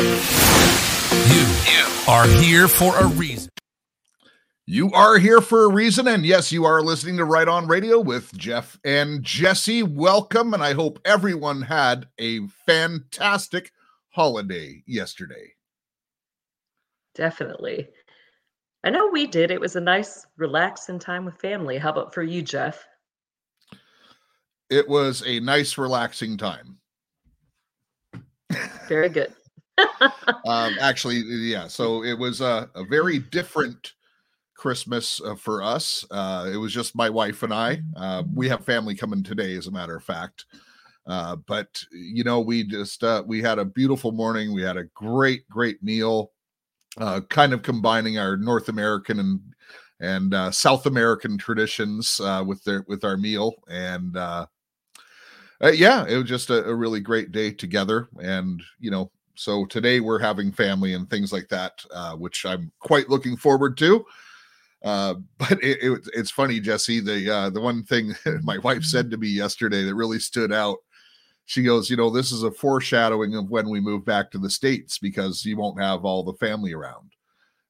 You are here for a reason. You are here for a reason, and yes, you are listening to Right On Radio with Jeff and Jesse. Welcome, and I hope everyone had a fantastic holiday yesterday. Definitely. I know we did. It was a nice, relaxing time with family. How about for you, Jeff? It was a nice, relaxing time. Very good. Um, actually, yeah. So it was a, a very different Christmas uh, for us. Uh, it was just my wife and I. Uh, we have family coming today, as a matter of fact. Uh, but you know, we just uh, we had a beautiful morning. We had a great, great meal, uh, kind of combining our North American and and South American traditions with their with our meal, and uh, yeah, it was just a, a really great day together. And you know, so today we're having family and things like that, uh, which I'm quite looking forward to. Uh, but it, it, it's funny, Jesse. The uh, the one thing my wife said to me yesterday that really stood out. She goes, you know, this is a foreshadowing of when we move back to the states because you won't have all the family around.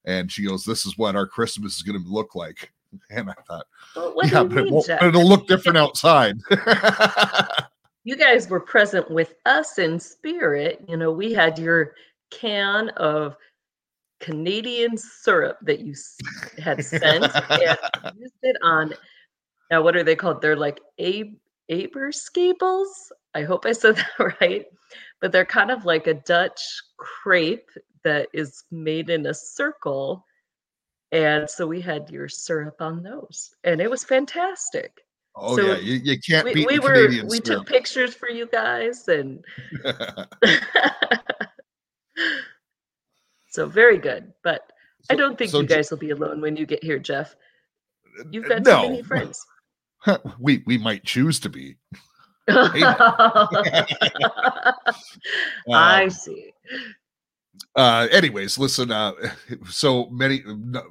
And she goes, this is what our Christmas is going to look like. And I thought, Well, yeah, but it won't, Jeff? it'll look different outside. You guys were present with us in spirit. You know, we had your can of Canadian syrup that you had sent and used it on. Now, what are they called? They're like Ab-. I hope I said that right. But they're kind of like a Dutch crepe that is made in a circle. And so we had your syrup on those, and it was fantastic. Oh So yeah, you, you can't We, beat we the were Canadian we syrup. took pictures for you guys, and so very good. But I don't think so you guys will be alone when you get here, Jeff. You've got so many no, friends. we we might choose to be. I Um, see. uh anyways listen uh so many no,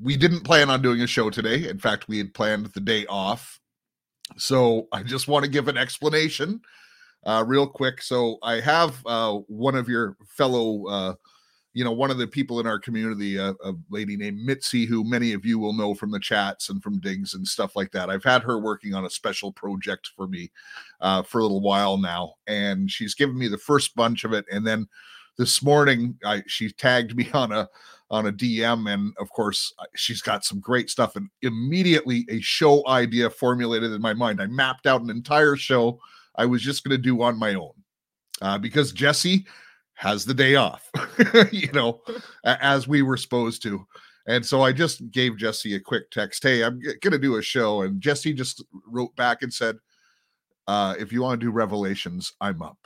we didn't plan on doing a show today in fact we had planned the day off so i just want to give an explanation uh real quick. So i have uh one of your fellow uh you know one of the people in our community uh, a lady named mitzi who many of you will know from the chats and from digs and stuff like that. I've had her working on a special project for me uh, for a little while now and she's given me the first bunch of it and then this morning I she tagged me on a on a DM and of course she's got some great stuff and immediately a show idea formulated in my mind. I mapped out an entire show I was just going to do on my own. Uh, because Jesse has the day off, you know, as we were supposed to. And so I just gave Jesse a quick text, "Hey, I'm going to do a show." And Jesse just wrote back and said, uh, if you want to do revelations, I'm up.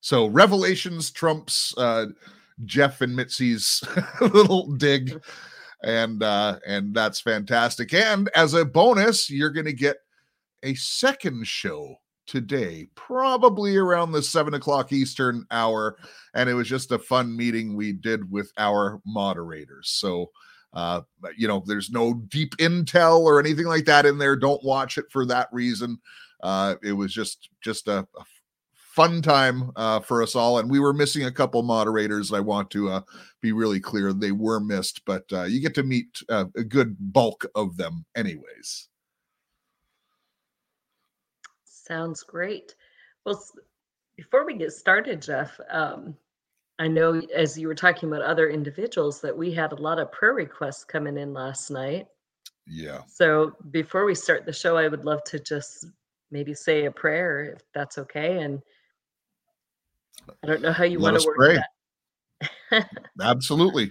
So revelations trumps uh, Jeff and Mitzi's little dig, and uh, and that's fantastic. And as a bonus, you're going to get a second show today, probably around the seven o'clock Eastern hour. And it was just a fun meeting we did with our moderators. So. Uh, you know, there's no deep intel or anything like that in there. Don't watch it for that reason. Uh, it was just just a, a fun time uh, for us all, and we were missing a couple moderators. I want to uh, be really clear; they were missed, but uh, you get to meet uh, a good bulk of them, anyways. Sounds great. Well, before we get started, Jeff, um, I know as you were talking about other individuals that we had a lot of prayer requests coming in last night. Yeah, So before we start the show, I would love to just maybe say a prayer if that's okay. And I don't know how you Let want to work pray. that. absolutely.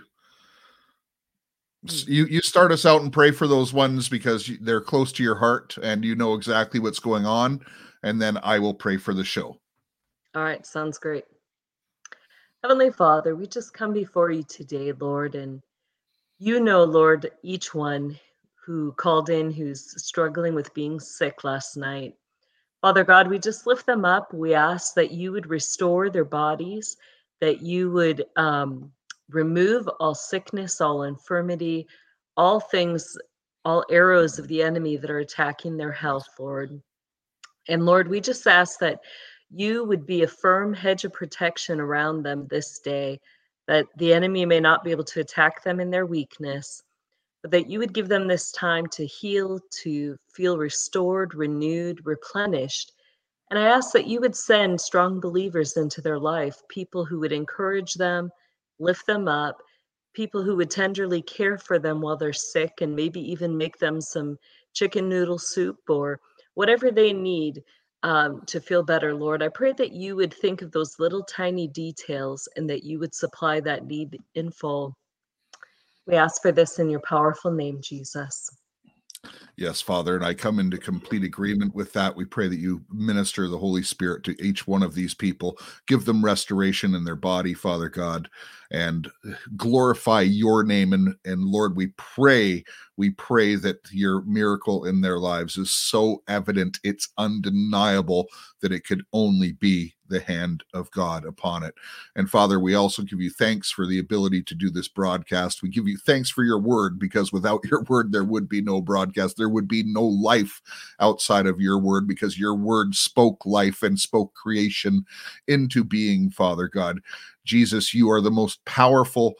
Hmm. You you start us out and pray for those ones because they're close to your heart and you know exactly what's going on, and then I will pray for the show. All right, sounds great. Heavenly Father, we just come before you today, Lord, and you know, Lord, each one who called in who's struggling with being sick last night. Father God, we just lift them up. We ask that you would restore their bodies, that you would um, remove all sickness, all infirmity, all things, all arrows of the enemy that are attacking their health, Lord. And Lord, we just ask that you would be a firm hedge of protection around them this day, that the enemy may not be able to attack them in their weakness, but that you would give them this time to heal, to feel restored, renewed, replenished. And I ask that you would send strong believers into their life, people who would encourage them, lift them up, people who would tenderly care for them while they're sick, and maybe even make them some chicken noodle soup or whatever they need um, to feel better, Lord. I pray that you would think of those little tiny details and that you would supply that need in full. We ask for this in your powerful name, Jesus. Yes, Father, and I come into complete agreement with that. We pray that you minister the Holy Spirit to each one of these people, give them restoration in their body, Father God, and glorify your name. And, and Lord, we pray, we pray that your miracle in their lives is so evident, it's undeniable that it could only be the hand of God upon it. And Father, we also give you thanks for the ability to do this broadcast. We give you thanks for your word because without your word, there would be no broadcast. There would be no life outside of your word because your word spoke life and spoke creation into being, Father God. Jesus, you are the most powerful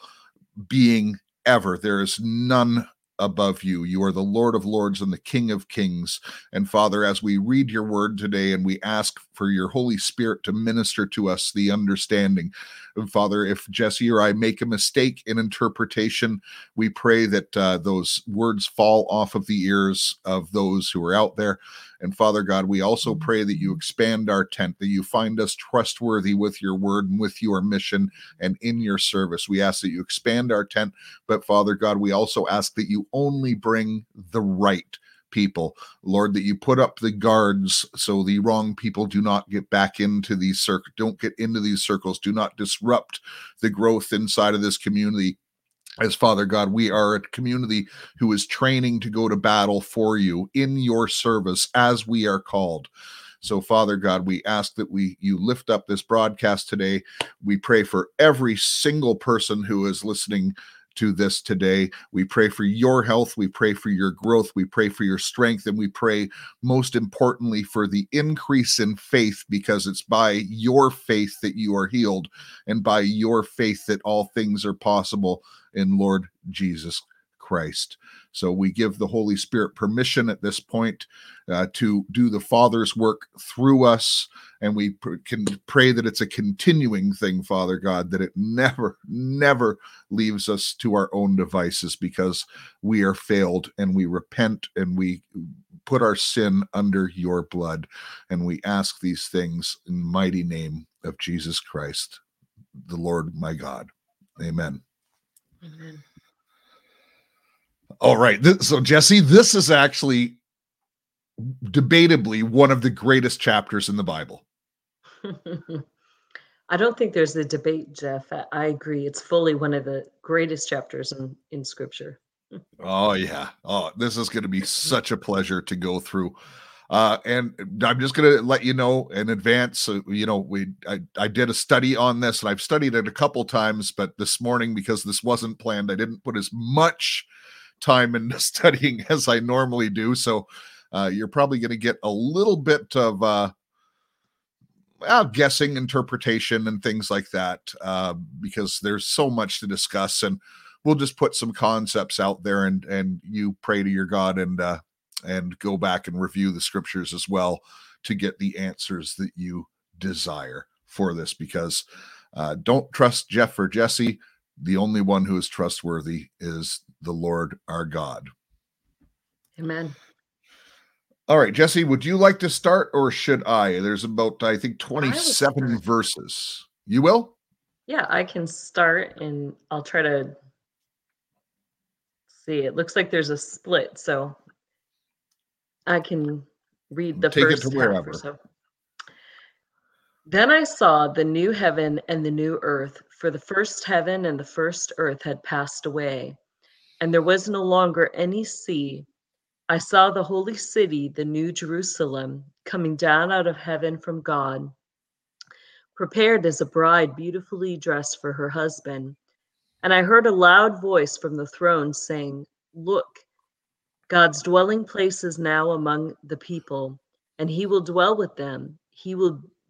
being ever. There is none above you. You are the Lord of Lords and the King of Kings. And Father, as we read your word today and we ask for your Holy Spirit to minister to us the understanding, and Father, if Jesse or I make a mistake in interpretation, we pray that uh, those words fall off of the ears of those who are out there. And Father God, we also mm-hmm. pray that you expand our tent, that you find us trustworthy with your word and with your mission and in your service. We ask that you expand our tent. But Father God, we also ask that you only bring the right people. Lord, that you put up the guards so the wrong people do not get back into these circles, don't get into these circles, do not disrupt the growth inside of this community as Father God, we are a community who is training to go to battle for you in your service as we are called. So, Father God, we ask that we you lift up this broadcast today. We pray for every single person who is listening to this today. We pray for your health. We pray for your growth. We pray for your strength. And we pray, most importantly, for the increase in faith, because it's by your faith that you are healed and by your faith that all things are possible in Lord Jesus Christ. So we give the Holy Spirit permission at this point uh, to do the Father's work through us. And we pr- can pray that it's a continuing thing, Father God, that it never, never leaves us to our own devices because we are failed and we repent and we put our sin under your blood. And we ask these things in mighty name of Jesus Christ, the Lord my God. Amen. Amen. All right. This, so, Jesse, this is actually debatably one of the greatest chapters in the Bible. I don't think there's a debate, Jeff. I agree. It's fully one of the greatest chapters in, in scripture. oh, yeah. Oh, this is going to be such a pleasure to go through. Uh, and I'm just going to let you know in advance. Uh, you know, we I, I did a study on this, and I've studied it a couple times, but this morning because this wasn't planned, I didn't put as much time into studying as I normally do. So uh, you're probably going to get a little bit of uh, well, guessing, interpretation, and things like that uh, because there's so much to discuss. And we'll just put some concepts out there, and and you pray to your God and uh, and go back and review the scriptures as well to get the answers that you desire for this. Because uh, don't trust Jeff or Jesse. The only one who is trustworthy is the Lord our God. Amen. All right, Jesse, would you like to start or should I? There's about, I think, 27 I verses. You will? Yeah, I can start and I'll try to see. It looks like there's a split, so I can read the Take first it to wherever. so. Then I saw the new heaven and the new earth, for the first heaven and the first earth had passed away, and there was no longer any sea. I saw the holy city, the new Jerusalem, coming down out of heaven from God, prepared as a bride beautifully dressed for her husband. And I heard a loud voice from the throne saying, Look, God's dwelling place is now among the people, and he will dwell with them. He will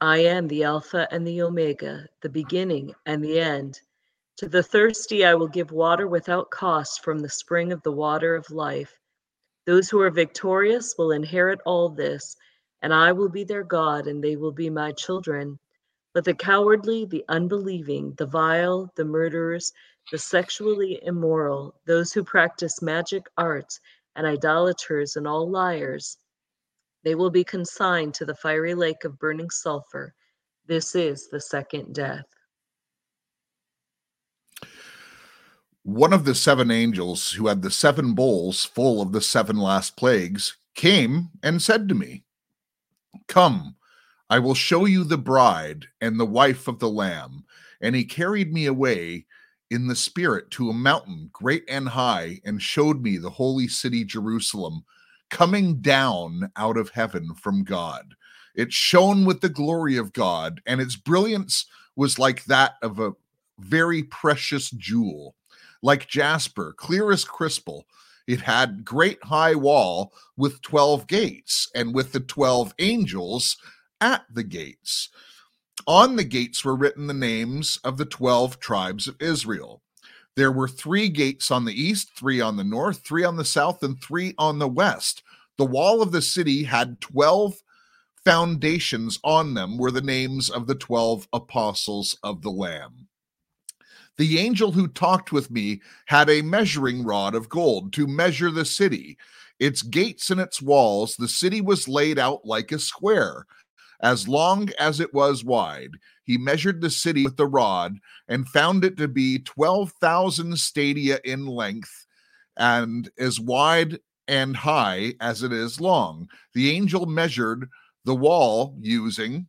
I am the Alpha and the Omega, the beginning and the end. To the thirsty, I will give water without cost from the spring of the water of life. Those who are victorious will inherit all this, and I will be their God, and they will be my children. But the cowardly, the unbelieving, the vile, the murderers, the sexually immoral, those who practice magic arts, and idolaters, and all liars, they will be consigned to the fiery lake of burning sulfur. This is the second death. One of the seven angels who had the seven bowls full of the seven last plagues came and said to me, Come, I will show you the bride and the wife of the Lamb. And he carried me away in the spirit to a mountain great and high and showed me the holy city Jerusalem coming down out of heaven from God. It shone with the glory of God, and its brilliance was like that of a very precious jewel, like jasper, clear as crystal. It had great high wall with 12 gates, and with the 12 angels at the gates. On the gates were written the names of the 12 tribes of Israel. There were three gates on the east, three on the north, three on the south, and three on the west. The wall of the city had 12 foundations on them, were the names of the 12 apostles of the Lamb. The angel who talked with me had a measuring rod of gold to measure the city, its gates and its walls. The city was laid out like a square, as long as it was wide. He measured the city with the rod and found it to be 12,000 stadia in length and as wide and high as it is long. The angel measured the wall using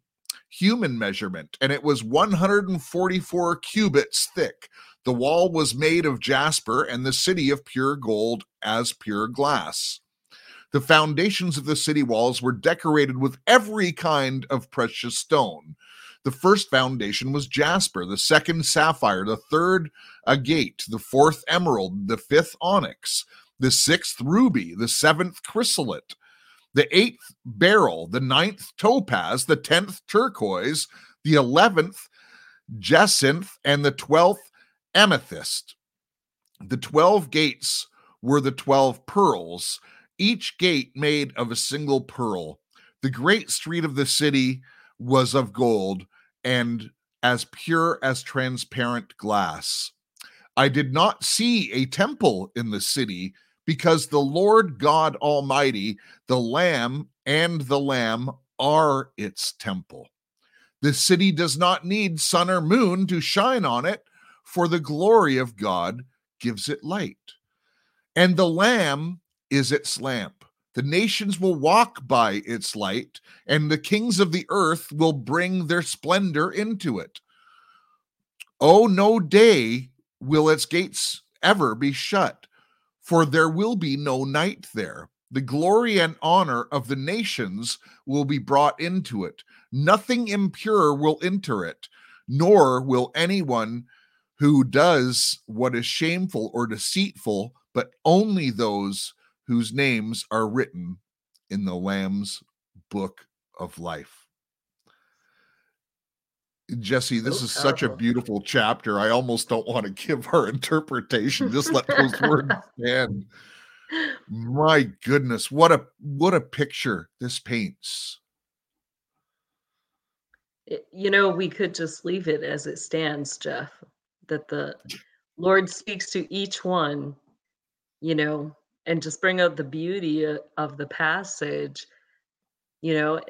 human measurement, and it was 144 cubits thick. The wall was made of jasper, and the city of pure gold as pure glass. The foundations of the city walls were decorated with every kind of precious stone. The first foundation was jasper, the second sapphire, the third agate, the fourth emerald, the fifth onyx, the sixth ruby, the seventh chrysolite, the eighth beryl, the ninth topaz, the tenth turquoise, the eleventh jacinth, and the twelfth amethyst. The twelve gates were the twelve pearls, each gate made of a single pearl. The great street of the city was of gold and as pure as transparent glass. I did not see a temple in the city because the Lord God Almighty, the Lamb, and the Lamb are its temple. The city does not need sun or moon to shine on it, for the glory of God gives it light. And the Lamb is its lamp. The nations will walk by its light, and the kings of the earth will bring their splendor into it. Oh, no day will its gates ever be shut, for there will be no night there. The glory and honor of the nations will be brought into it. Nothing impure will enter it, nor will anyone who does what is shameful or deceitful, but only those whose names are written in the Lamb's book of life. Jesse, this is such a beautiful chapter. I almost don't want to give our interpretation. Just let those words stand. My goodness, what a what a picture this paints. You know, we could just leave it as it stands, Jeff, that the Lord speaks to each one, you know, and just bring out the beauty of the passage. You know,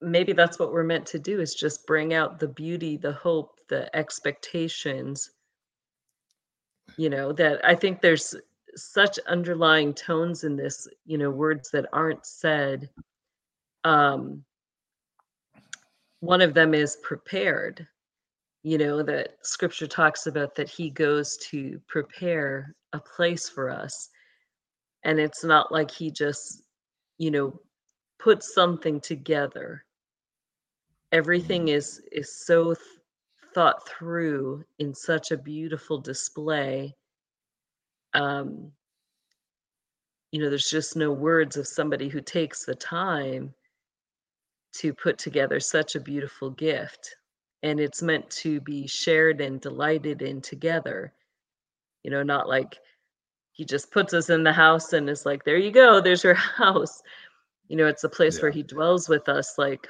maybe that's what we're meant to do is just bring out the beauty, the hope, the expectations. You know, that I think there's such underlying tones in this, you know, words that aren't said. Um, one of them is prepared you know that scripture talks about that he goes to prepare a place for us and it's not like he just you know puts something together. Everything is is so th- thought through in such a beautiful display um you know there's just no words of somebody who takes the time to put together such a beautiful gift and it's meant to be shared and delighted in together you know not like he just puts us in the house and is like there you go there's your house. You know it's a place where he dwells with us like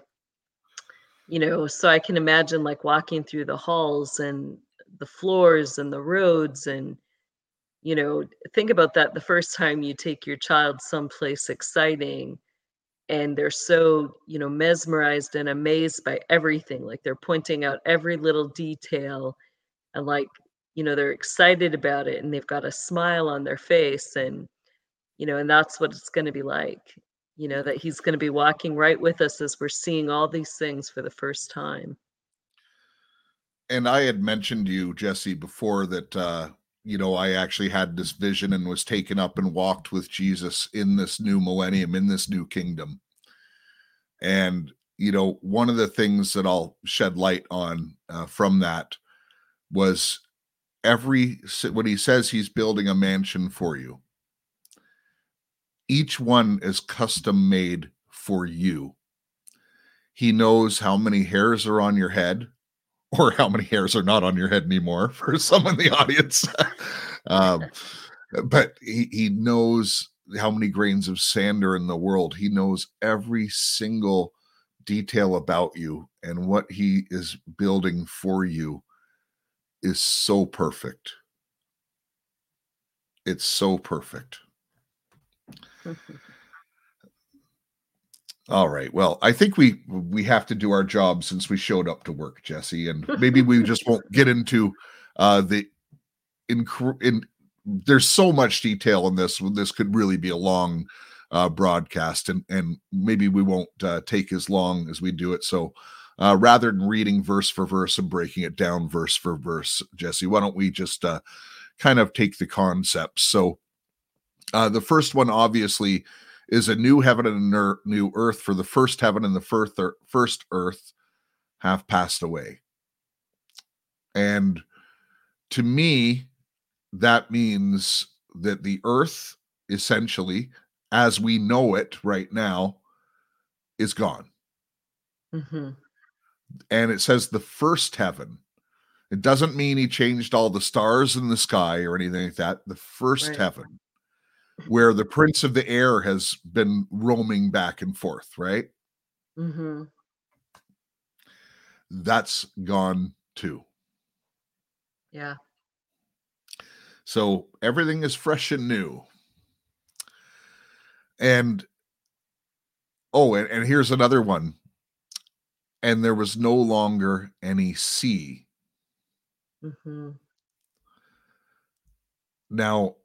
you know so i can imagine like walking through the halls and the floors and the roads and you know think about that the first time you take your child someplace exciting and they're so you know mesmerized and amazed by everything like they're pointing out every little detail and like you know they're excited about it and they've got a smile on their face and you know and that's what it's going to be like you know that he's going to be walking right with us as we're seeing all these things for the first time and I had mentioned to you, Jesse, before that uh, you know, I actually had this vision and was taken up and walked with Jesus in this new millennium, in this new kingdom. And you know, one of the things that I'll shed light on uh, from that was every when he says he's building a mansion for you. Each one is custom made for you. He knows how many hairs are on your head or how many hairs are not on your head anymore for some in the audience. um, but he, he knows how many grains of sand are in the world. He knows every single detail about you, and what he is building for you is so perfect. It's so perfect. All right. Well, I think we we have to do our job since we showed up to work, Jesse, and maybe we just won't get into uh the in in there's so much detail in this. This could really be a long uh broadcast and and maybe we won't uh, take as long as we do it. So uh rather than reading verse for verse and breaking it down verse for verse, Jesse, why don't we just uh kind of take the concepts. So uh the first one obviously is a new heaven and a new earth for the first heaven and the first first earth have passed away and to me that means that the earth essentially as we know it right now is gone mm-hmm. And it says the first heaven it doesn't mean he changed all the stars in the sky or anything like that the first Right. heaven where the prince of the air has been roaming back and forth, right? Mm-hmm. That's gone too. yeah So everything is fresh and new. And oh, and, and here's another one. And there was no longer any sea. mm-hmm. Now,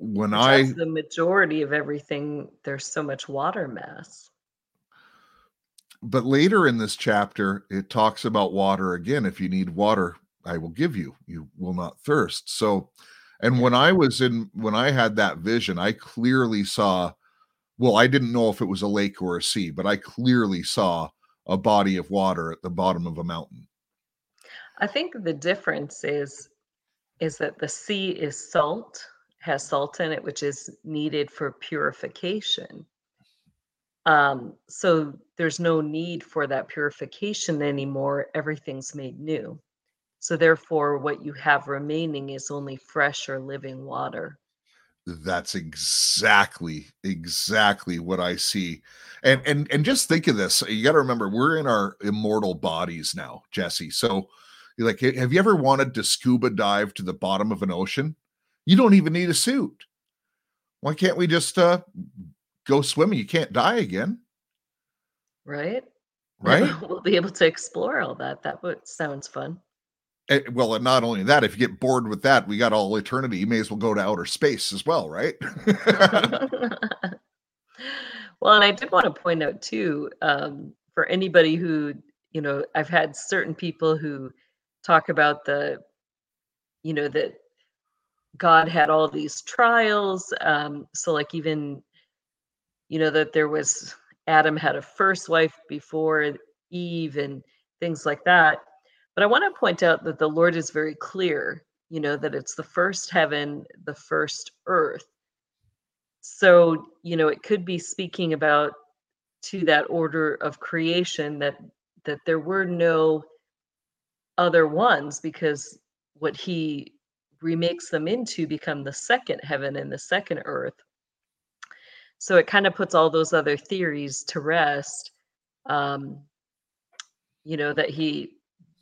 when Which I the majority of everything there's so much water mass but later in this chapter it talks about water again if you need water i will give you you will not thirst so and when i was in when i had that vision i clearly saw well i didn't know if it was a lake or a sea but i clearly saw a body of water at the bottom of a mountain. I think the difference is is that the sea is salt has salt in it which is needed for purification. Um so there's no need for that purification anymore. Everything's made new. So therefore what you have remaining is only fresh or living water That's exactly exactly what I see. And and and just think of this. You got to remember we're in our immortal bodies now, Jesse. So like have you ever wanted to scuba dive to the bottom of an ocean? You don't even need a suit. Why can't we just uh go swimming? You can't die again. Right? Right? we'll be able to explore all that. That would sounds fun. Eh, well, and not only that, if you get bored with that, we got all eternity. You may as well go to outer space as well, right? well, and I did want to point out too, um, for anybody who, you know, I've had certain people who talk about the, you know, that God had all these trials. Um, so, like, even, you know, that there was Adam had a first wife before Eve and things like that. But I want to point out that the Lord is very clear, you know, that it's the first heaven, the first earth. So, you know, it could be speaking about to that order of creation that that there were no other ones because what he remakes them into become the second heaven and the second earth. So it kind of puts all those other theories to rest. Um, you know, that he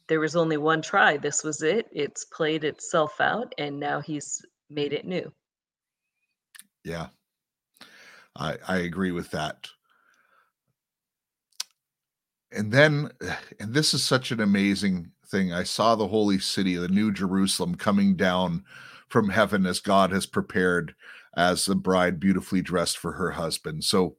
there was only one try. This was it. It's played itself out, and now he's made it new. Yeah, I I agree with that. And then, and this is such an amazing thing. I saw the holy city, the New Jerusalem, coming down from heaven as God has prepared as the bride beautifully dressed for her husband. So,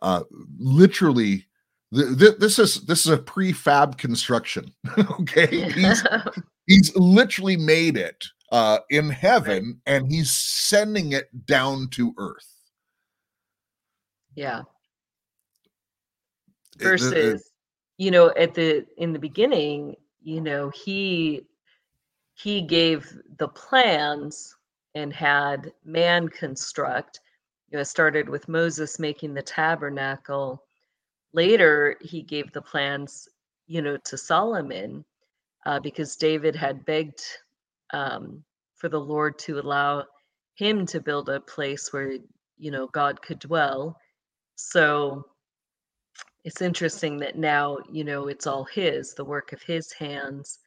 uh, literally, this is this is a prefab construction okay? He's, he's literally made it uh in heaven and he's sending it down to earth. Yeah. Versus it, it, you know at the in the beginning you know he he gave the plans and had man construct. You know it started with moses making the tabernacle later he gave the plans you know to solomon uh, because david had begged um, for the lord to allow him to build a place where you know god could dwell. So it's interesting that now you know it's all his the work of his hands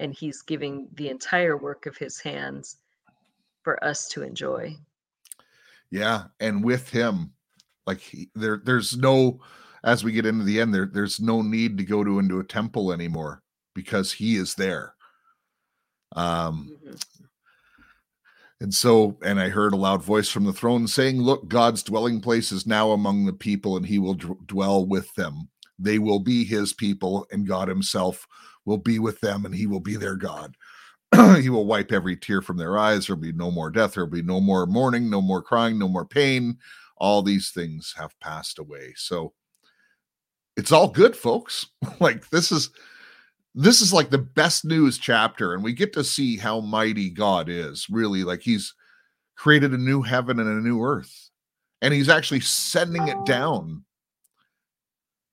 and he's giving the entire work of his hands for us to enjoy. Yeah and with him like he, there there's no as we get into the end, there there's no need to go to into a temple anymore because he is there. Um mm-hmm. and so and I heard a loud voice from the throne saying, Look, God's dwelling place is now among the people, and he will d- dwell with them. They will be his people, and God himself will be with them, and he will be their God. he will wipe every tear from their eyes. There'll be no more death. There'll be no more mourning, no more crying, no more pain. All these things have passed away. So it's all good, folks. like this is this is like the best news chapter, and we get to see how mighty God is. Really, like He's created a new heaven and a new earth, and He's actually sending it down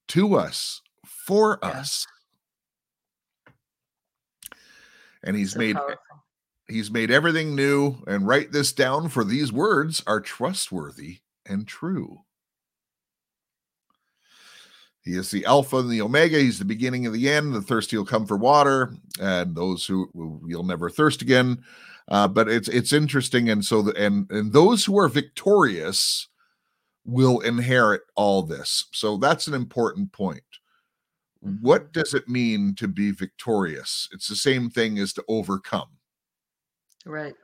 to us for yeah. us. And He's so made powerful. He's made everything new. And write this down, for these words are trustworthy and true. He is the Alpha and the Omega. He's the beginning and the end. The thirsty will come for water, and those who will never thirst again. Uh, but it's it's interesting, and so the, and and those who are victorious will inherit all this. So that's an important point. What mm-hmm. does it mean to be victorious? It's the same thing as to overcome. Right.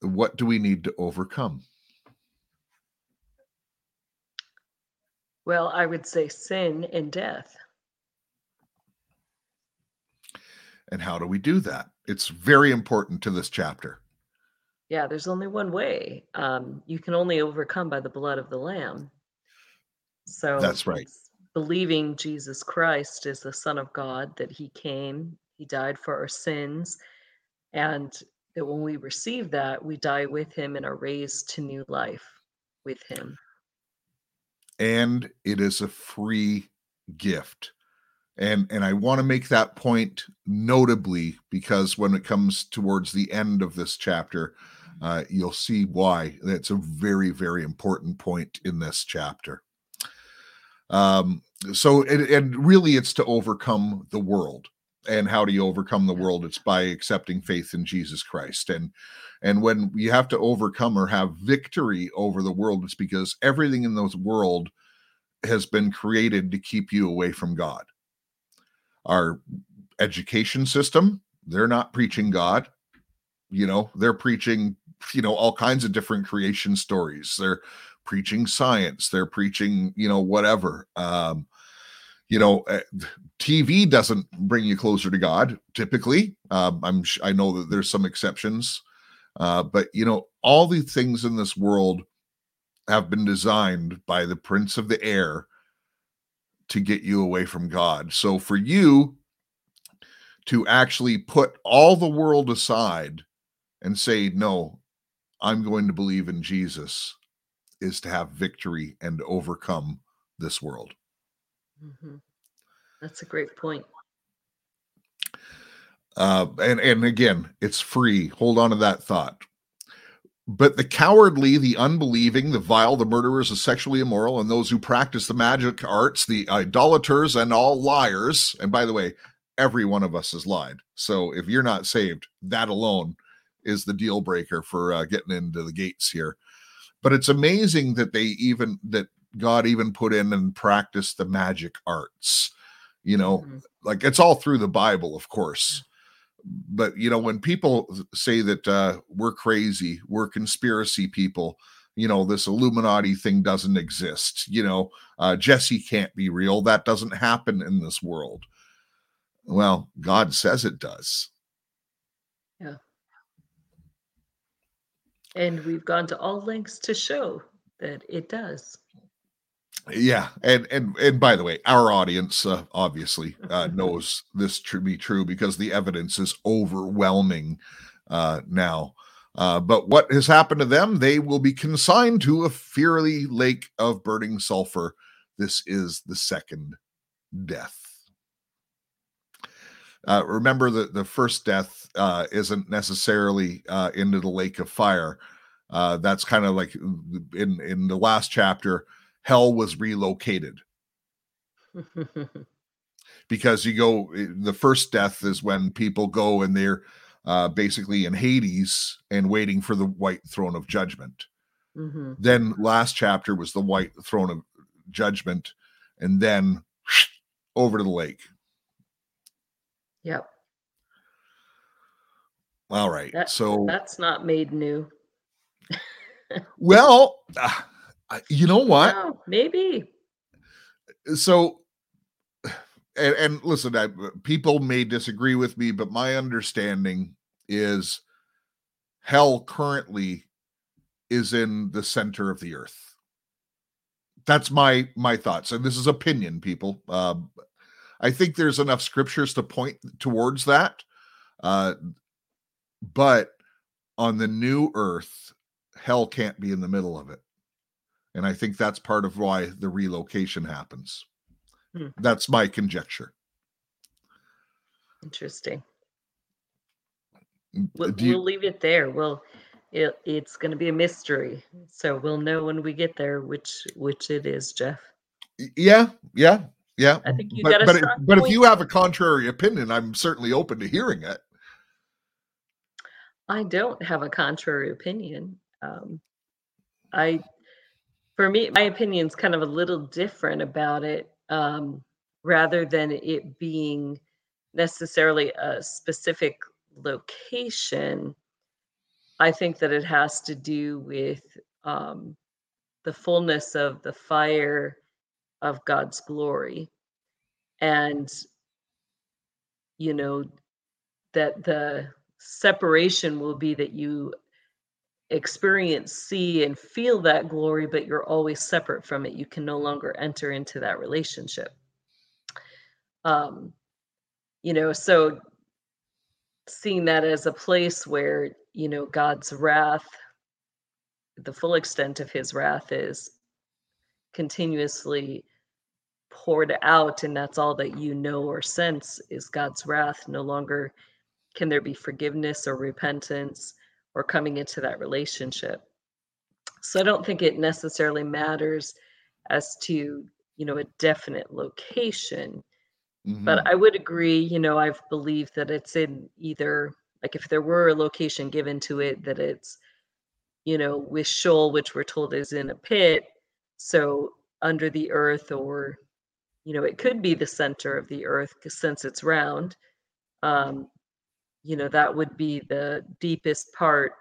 What do we need to overcome? Well, I would say sin and death. And how do we do that? It's very important to this chapter. Yeah, there's only one way. Um, you can only overcome by the blood of the Lamb. So that's right. Believing Jesus Christ is the Son of God, that He came, He died for our sins, and that when we receive that, we die with Him and are raised to new life with Him and it is a free gift. And and i want to make that point notably because when it comes towards the end of this chapter uh, you'll see why. That's a very very important point in this chapter. Um so and, and really it's to overcome the world and how do you overcome the world? It's by accepting faith in jesus christ. And and when you have to overcome or have victory over the world it's because everything in this world has been created to keep you away from god. Our education system they're not preaching god. You know they're preaching you know all kinds of different creation stories. They're preaching science. They're preaching you know whatever. Um you know uh, tv doesn't bring you closer to god typically. Um i'm i know that there's some exceptions. Uh but you know all the things in this world have been designed by the prince of the air to get you away from god. So for you to actually put all the world aside and say no i'm going to believe in jesus is to have victory and overcome this world hmm That's a great point. uh and and again it's free. Hold on to that thought. But the cowardly the unbelieving the vile the murderers the sexually immoral and those who practice the magic arts the idolaters and all liars and by the way every one of us has lied. So if you're not saved that alone is the deal breaker for uh, getting into the gates here. But it's amazing that they even that god even put in and practiced the magic arts you know Mhm. like it's all through the bible of course but you know when people say that uh we're crazy we're conspiracy people you know this illuminati thing doesn't exist you know uh jesse can't be real that doesn't happen in this world well god says it does Yeah. And we've gone to all lengths to show that it does. Yeah and and and by the way our audience uh, obviously uh, knows this to be true because the evidence is overwhelming uh now. Uh but what has happened to them they will be consigned to a fiery lake of burning sulfur. This is the second death. Uh remember that the first death uh isn't necessarily into the lake of fire. That's kind of like in in the last chapter hell was relocated because you go eh, the first death is when people go and they're uh basically in hades and waiting for the white throne of judgment hmm then last chapter was the white throne of judgment and then over to the lake Yep. all right That, so that's not made new. well uh, you know what? Oh, maybe. so and, and listen I, people may disagree with me but my understanding is hell currently is in the center of the earth. That's my my thoughts and this is opinion people. Um i think there's enough scriptures to point towards that uh but on the new earth hell can't be in the middle of it and i think that's part of why the relocation happens Hmm. that's my conjecture Interesting. Mm, We'll, you- we'll leave it there. We'll. It, it's going to be a mystery, so we'll know when we get there which which it is, Jeff. yeah yeah yeah I think you but got a but, if, but if you have a contrary opinion i'm certainly open to hearing it I don't have a contrary opinion. Um, I, for me, my opinion's kind of a little different about it, um, rather than it being necessarily a specific location. I think that it has to do with um, the fullness of the fire of God's glory, and you know that the separation will be that you experience, see, and feel that glory, but you're always separate from it. You can no longer enter into that relationship. Um, you know, so seeing that as a place where, you know, God's wrath, the full extent of his wrath is continuously poured out, and that's all that you know or sense is God's wrath. No longer can there be forgiveness or repentance or coming into that relationship. So I don't think it necessarily matters as to, you know, a definite location. Mhm. But I would agree, you know, I've believed that it's in either like if there were a location given to it, that it's, you know, with Sheol, which we're told is in a pit, so under the earth, or you know, it could be the center of the earth since it's round. Um, you know, that would be the deepest part,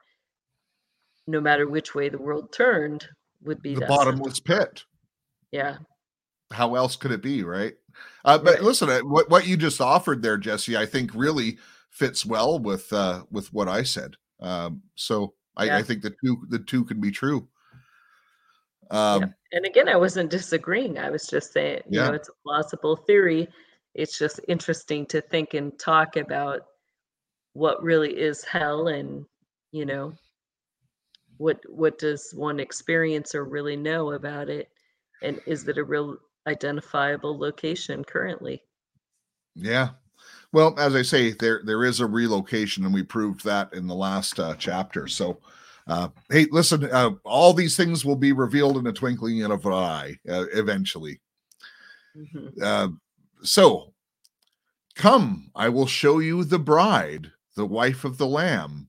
no matter which way the world turned, would be the bottomless pit. Yeah. How else could it be, right? Uh, but Right. listen, uh, what what you just offered there, Jesse, I think really fits well with uh, with what I said. Um, so I, Yeah. I think the two the two can be true. Um, yeah. And again, I wasn't disagreeing. I was just saying, you Yeah. know, it's a plausible theory. It's just interesting to think and talk about what really is hell and, you know, what what does one experience or really know about it? And is it a real identifiable location currently? Yeah. Well, as I say, there there is a relocation, and we proved that in the last uh, chapter. So, uh, hey, listen, uh, all these things will be revealed in a twinkling of an eye uh, eventually. Mhm. Uh, so, come, I will show you the bride, the wife of the Lamb.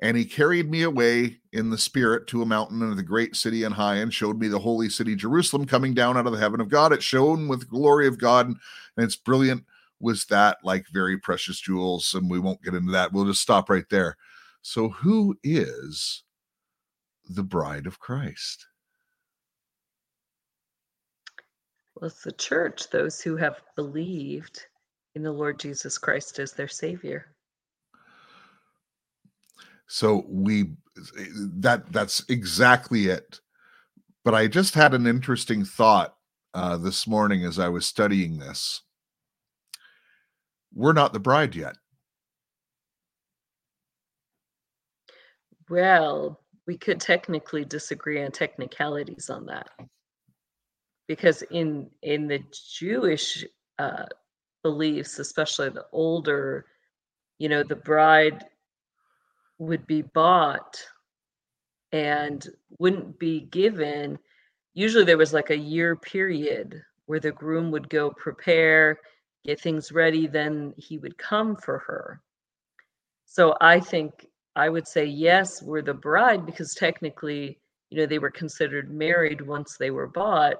And he carried me away in the spirit to a mountain of the great city and high, and showed me the holy city Jerusalem coming down out of the heaven of God. It shone with the glory of God, and its brilliant was that like very precious jewels. And we won't get into that. We'll just stop right there. So, who is the bride of Christ? Well, it's the church, those who have believed in the Lord Jesus Christ as their Savior. So we that that's exactly it. But I just had an interesting thought uh, this morning as I was studying this. We're not the bride yet. Well, we could technically disagree on technicalities on that. Because in in the Jewish uh, beliefs, especially the older, you know, the bride would be bought and wouldn't be given. Usually there was like a year period where the groom would go prepare, get things ready, then he would come for her. So I think I would say yes, we're the bride because technically, you know, they were considered married once they were bought,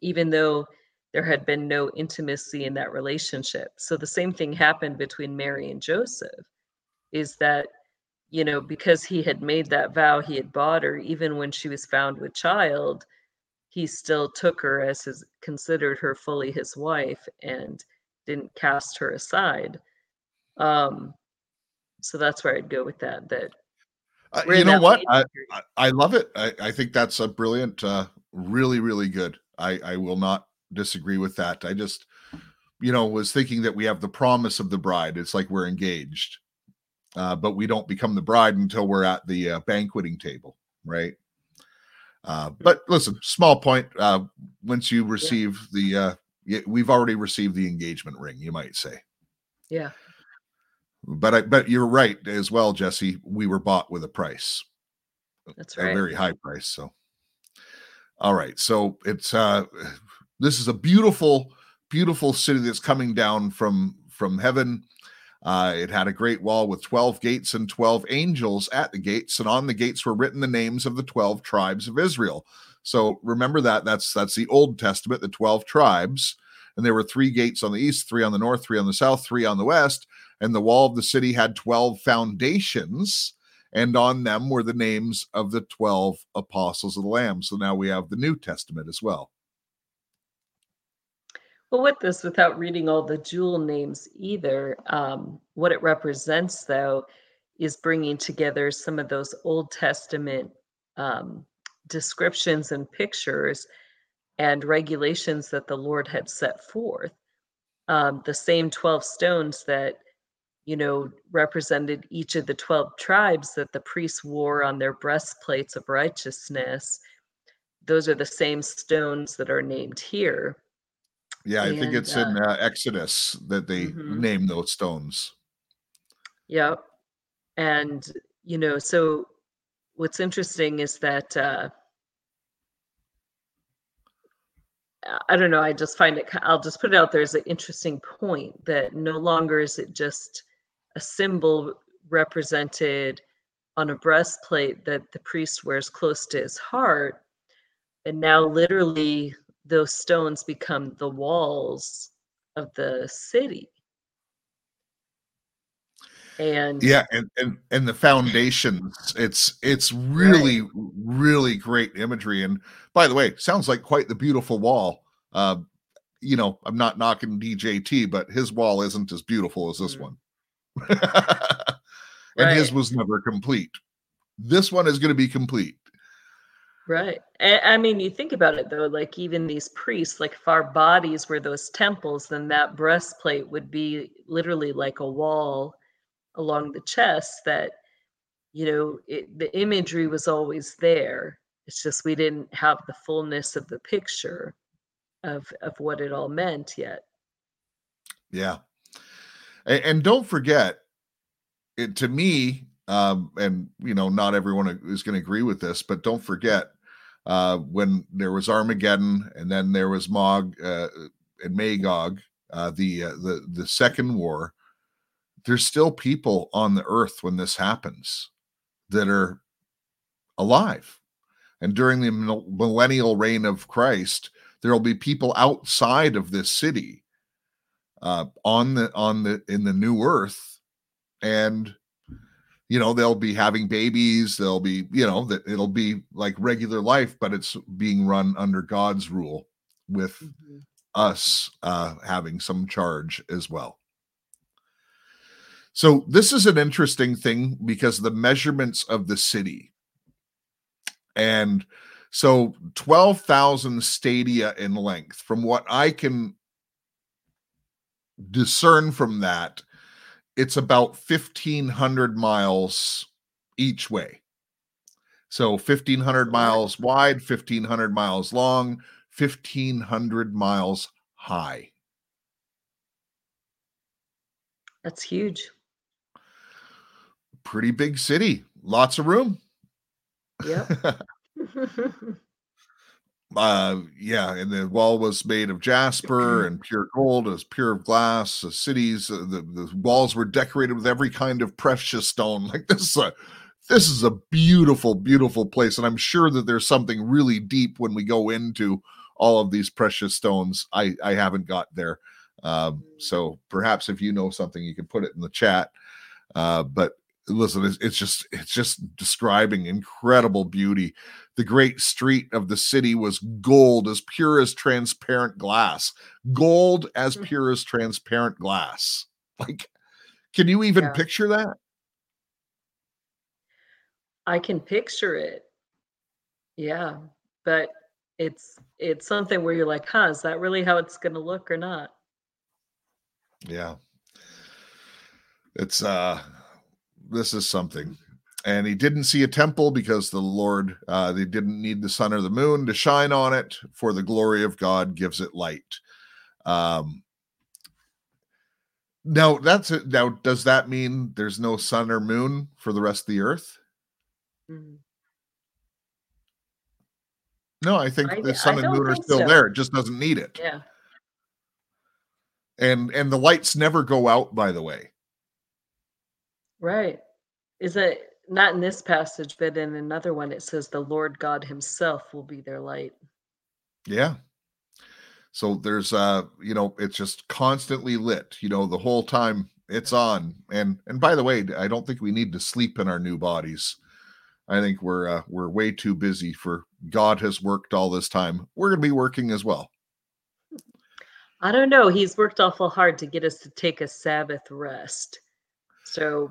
even though there had been no intimacy in that relationship. So the same thing happened between Mary and Joseph is that, you know, because he had made that vow, he had bought her, even when she was found with child, he still took her as his considered her fully his wife and didn't cast her aside. Um, so that's where I'd go with that. That Uh, you know what? I. I, I love it. I, I think that's a brilliant, uh, really, really good. I, I will not disagree with that. I just, you know, was thinking that we have the promise of the bride. It's like we're engaged, uh, but we don't become the bride until we're at the uh, banqueting table, right? Uh, but listen, small point. Uh, once you receive the, uh, we've already received the engagement ring, you might say. yeah, But I, but you're right as well, Jesse. We were bought with a price. that's right. a very high price. So, all right. So it's uh, this is a beautiful, beautiful city that's coming down from from heaven. Uh, it had a great wall with 12 gates and 12 angels at the gates, and on the gates were written the names of the 12 tribes of Israel. So remember that that's that's the Old Testament, the 12 tribes, and there were three gates on the east, three on the north, three on the south, three on the west, and the wall of the city had 12 foundations and on them were the names of the 12 apostles of the lamb so now we have the new testament as well Well, with this, without reading all the jewel names either, um, what it represents, though, is bringing together some of those Old Testament um, descriptions and pictures and regulations that the Lord had set forth. Um, the same 12 stones that, you know, represented each of the 12 tribes that the priests wore on their breastplates of righteousness. Those are the same stones that are named here. Yeah i think And, it's in uh, exodus that they Mhm. name those stones Yep. And you know, so what's interesting is that uh, I don't know. I just find it. I'll just put it out there as an interesting point that no longer is it just a symbol represented on a breastplate that the priest wears close to his heart, and now literally those stones become the walls of the city and yeah and and, and the foundations it's it's really right. really great imagery and by the way sounds like quite the beautiful wall uh you know i'm not knocking djt but his wall isn't as beautiful as this mm. one and right. his was never complete this one is going to be complete Right. I mean, you think about it though, like even these priests, like if our bodies were those temples, then that breastplate would be literally like a wall along the chest that, you know, it, the imagery was always there. It's just we didn't have the fullness of the picture of of what it all meant yet. Yeah. And, and don't forget, it, to me, um, and you know, not everyone is going to agree with this, but don't forget uh, when there was Armageddon and then there was Mog uh, and Magog, uh, the uh, the the second war. There's still people on the earth when this happens that are alive, and during the millennial reign of Christ, there will be people outside of this city uh, on the on the in the new earth, and you know they'll be having babies they'll be you know that it'll be like regular life but it's being run under god's rule with mm-hmm. us uh having some charge as well so this is an interesting thing because the measurements of the city and so 12,000 stadia in length from what i can discern from that it's about 1500 miles each way. So 1500 miles wide, 1500 miles long, 1500 miles high. That's huge. Pretty big city, lots of room. Yeah. uh yeah and the wall was made of jasper and pure gold as pure of glass the cities uh, the, the walls were decorated with every kind of precious stone. Like this is a this is a beautiful beautiful place and i'm sure that there's something really deep when we go into all of these precious stones. I i haven't got there. Um so perhaps if you know something you can put it in the chat. Uh but listen it's, it's just it's just describing incredible beauty. The great street of the city was gold as pure as transparent glass gold as mm. pure as transparent glass. Like can you even yeah. picture that? I can picture it. Yeah but it's it's something where you're like huh is that really how it's going to look or not? Yeah. It's uh this is something. And he didn't see a temple because the Lord, uh, they didn't need the sun or the moon to shine on it, for the glory of God gives it light. Um, now that's it. Now, does that mean there's no sun or moon for the rest of the earth? Mm-hmm. No, I think I, the sun and moon are still so. there. It just doesn't need it. Yeah. And and the lights never go out, by the way. Right. Is it not in this passage, but in another one it says the Lord God himself will be their light. Yeah. So there's uh, you know, it's just constantly lit, you know, the whole time it's on. And and by the way, I don't think we need to sleep in our new bodies. I think we're uh, we're way too busy for God has worked all this time. We're going to be working as well. I don't know. He's worked awful hard to get us to take a Sabbath rest. So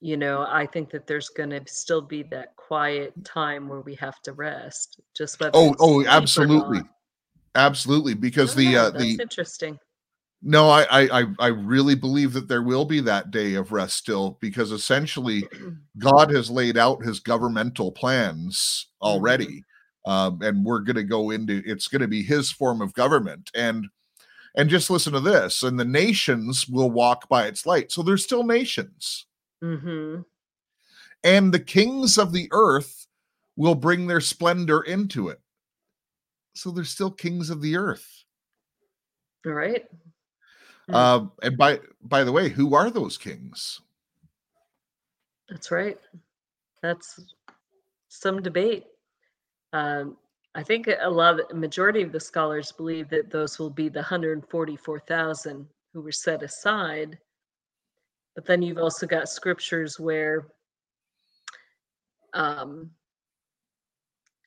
you know i think that there's going to still be that quiet time where we have to rest just whether oh oh absolutely. absolutely because the know, uh the interesting. No I, I i really believe that there will be that day of rest still because essentially god has laid out his governmental plans already mm-hmm. um, and we're going to go into it's going to be his form of government and and just listen to this and the nations will walk by its light. So there's still nations Mm-hmm. and the kings of the earth will bring their splendor into it. So they're still kings of the earth. All right. Hmm. Uh, and by by the way, who are those kings? That's right. That's some debate. Um, I think a lot of majority of the scholars believe that those will be the 144,000 who were set aside. But then you've also got scriptures where um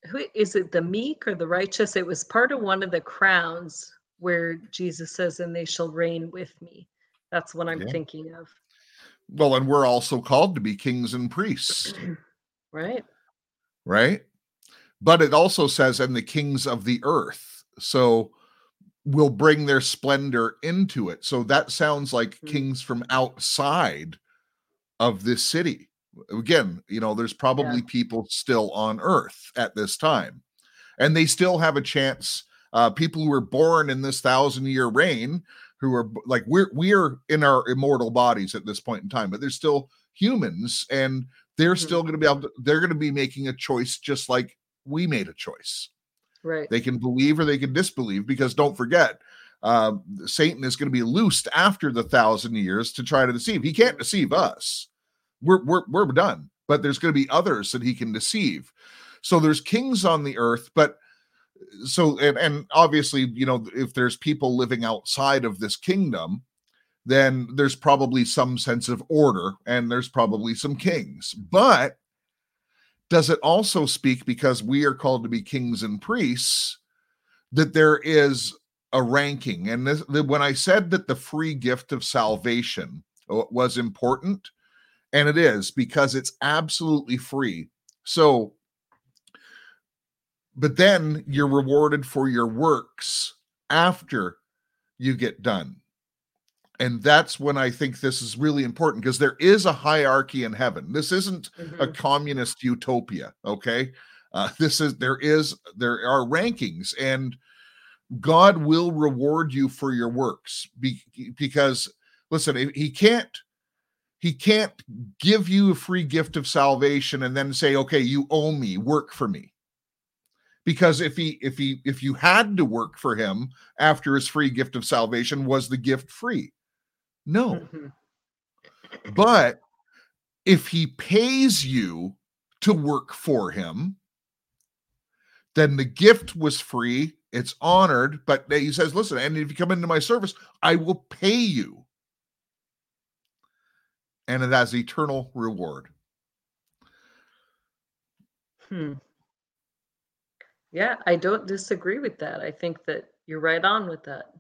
who is it the meek or the righteous? It was part of one of the crowns where Jesus says, and they shall reign with me. That's what I'm Yeah. thinking of. Well, and we're also called to be kings and priests, Right. right? But it also says, and the kings of the earth. So will bring their splendor into it. So that sounds like Mhm. kings from outside of this city. Again, you know, there's probably people still on earth at this time, and they still have a chance. Uh, people who were born in this thousand year reign, who are like we're we're in our immortal bodies at this point in time, but they're still humans, and they're Mhm. still going to be able to. They're going to be making a choice just like we made a choice. Right. They can believe or they can disbelieve because don't forget, uh, Satan is going to be loosed after the thousand years to try to deceive. He can't deceive us. We're we're we're done. But there's going to be others that he can deceive. So there's kings on the earth, but so and, and obviously, you know, if there's people living outside of this kingdom, then there's probably some sense of order and there's probably some kings. But does it also speak because we are called to be kings and priests that there is a ranking? And this, when i said that the free gift of salvation uh, was important and it is because it's absolutely free. So but then you're rewarded for your works after you get done and that's when i think this is really important because there is a hierarchy in heaven. This isn't a Mhm. communist utopia okay? Uh, this is there is there are rankings and god will reward you for your works be, because listen he- he can't he can't give you a free gift of salvation and then say okay you owe me work for me. Because if he if he if you had to work for him after his free gift of salvation was the gift free no Mhm. but if he pays you to work for him, then the gift was free, it's honored, but he says, listen, and if you come into my service, I will pay you. And it has eternal reward. Hmm. Yeah, I don't disagree with that. I think that you're right on with that.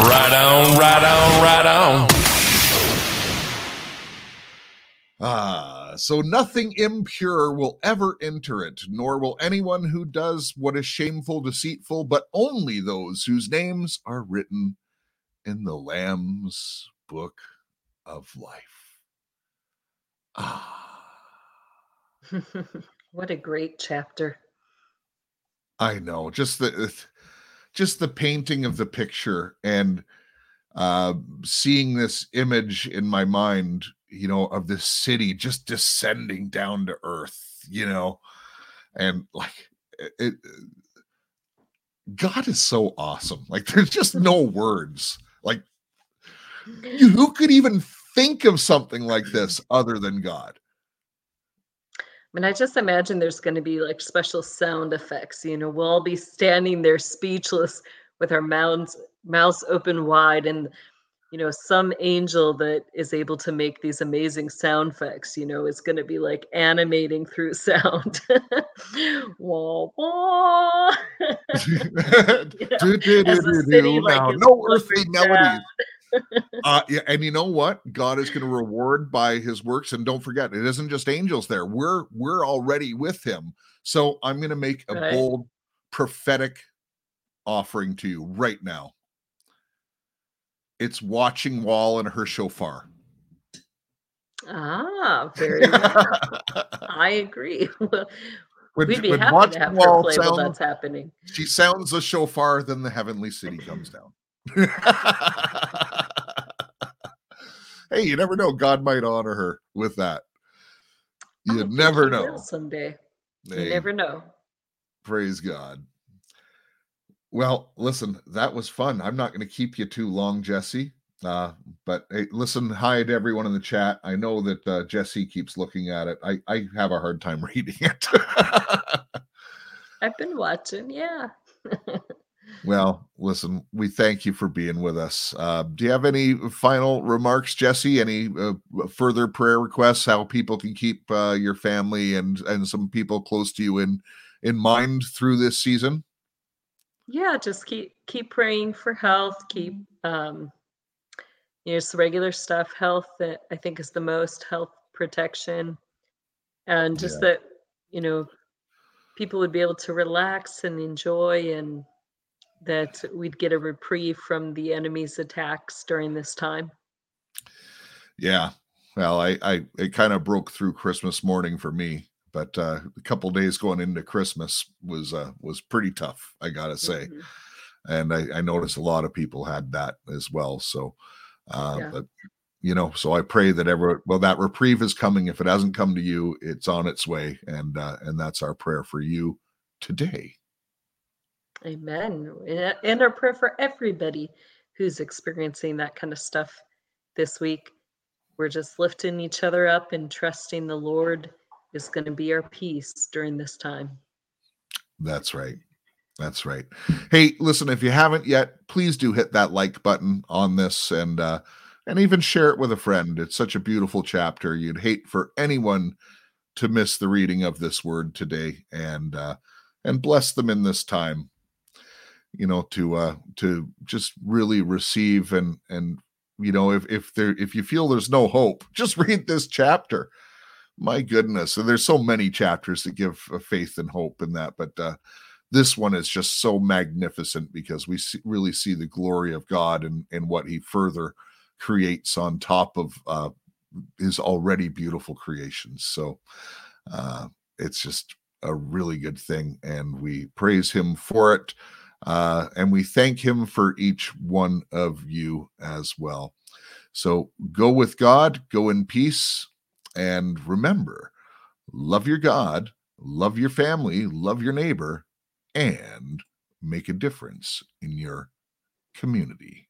Right on, right on, right on. Ah, so nothing impure will ever enter it, nor will anyone who does what is shameful, deceitful, but only those whose names are written in the Lamb's book of life. Ah, what a great chapter. I know, just the just the painting of the picture and uh seeing this image in my mind you know of this city just descending down to earth you know? And like it, god is so awesome. Like there's just no words. Like you- who could even think of something like this other than god I mean, I just imagine there's going to be like special sound effects. You know, we'll all be standing there speechless with our mouths mouths open wide, and you know, some angel that is able to make these amazing sound effects. You know, is going to be like animating through sound. wah wah. like, Now, no earthly melodies uh yeah, and you know what god is going to reward by his works and don't forget it isn't just angels there we're we're already with him so i'm going to make a Right. bold prophetic offering to you right now it's watching wall and her shofar Ah, very well. I agree. When, We'd be happy to have her wall play while sound- that's happening. she sounds the shofar then the heavenly city comes down hey, you never know. God might honor her with that. You never know. Someday. Hey, You never know. praise God. Well, listen, that was fun. I'm not going to keep you too long, Jesse. Uh, but hey, listen, hi to everyone in the chat. I know that uh, Jesse keeps looking at it. I, I have a hard time reading it. I've been watching. Yeah. well, listen, we thank you for being with us. Uh, do you have any final remarks, Jesse? Any uh, further prayer requests? How people can keep uh, your family and and some people close to you in in mind through this season? yeah just keep keep praying for health keep um you know just regular stuff health that i think is the most health protection and just Yeah. that you know people would be able to relax and enjoy and that we'd get a reprieve from the enemy's attacks during this time Yeah. Well, I, I it kind of broke through Christmas morning for me, but uh, a couple days going into Christmas was uh, was pretty tough. I gotta say, Mhm. and I, I noticed a lot of people had that as well. So, uh, Yeah. but you know, so I pray that ever well that reprieve is coming. If it hasn't come to you, it's on its way, and uh, and that's our prayer for you today. Amen and- our prayer for everybody who's experiencing that kind of stuff this week we're just lifting each other up and trusting the lord is going to be our peace during this time That's right. That's right. Hey, listen, if you haven't yet, please do hit that like button on this and uh and even share it with a friend. It's such a beautiful chapter. You'd hate for anyone to miss the reading of this word today and uh and bless them in this time. You know, to uh to just really receive and and you know, if if there if you feel there's no hope, just read this chapter. My goodness and there's so many chapters that give uh, faith and hope in that but uh this one is just so magnificent because we see, really see the glory of god and and what he further creates on top of uh his already beautiful creations. So uh it's just a really good thing and we praise him for it uh and we thank him for each one of you as well so go with god go in peace and remember, love your God, love your family, love your neighbor, and make a difference in your community.